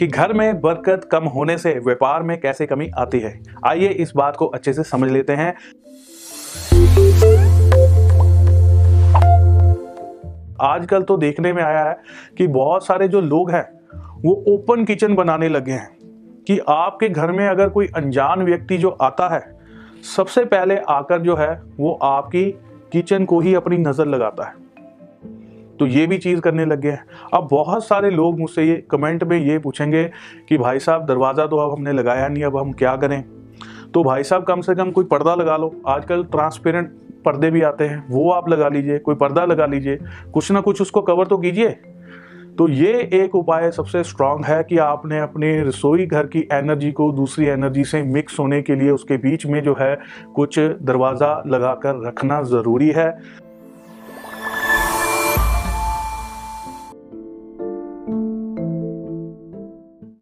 कि घर में बरकत कम होने से व्यापार में कैसे कमी आती है? आइए इस बात को अच्छे से समझ लेते हैं। आजकल तो देखने में आया है कि बहुत सारे जो लोग हैं, वो ओपन किचन बनाने लगे हैं। कि आपके घर में अगर कोई अनजान व्यक्ति जो आता है, सबसे पहले आकर जो है, वो आपकी किचन को ही अपनी नज़र लगाता है। तो ये भी चीज़ करने लग गए हैं। अब बहुत सारे लोग मुझसे ये कमेंट में ये पूछेंगे कि भाई साहब, दरवाज़ा तो अब हमने लगाया नहीं, अब हम क्या करें? तो भाई साहब, कम से कम कोई पर्दा लगा लो। आजकल ट्रांसपेरेंट पर्दे भी आते हैं, वो आप लगा लीजिए, कोई पर्दा लगा लीजिए, कुछ ना कुछ उसको कवर तो कीजिए। तो ये एक उपाय सबसे स्ट्रांग है कि आपने अपने रसोई घर की एनर्जी को दूसरी एनर्जी से मिक्स होने के लिए उसके बीच में जो है कुछ दरवाज़ा लगाकर रखना ज़रूरी है।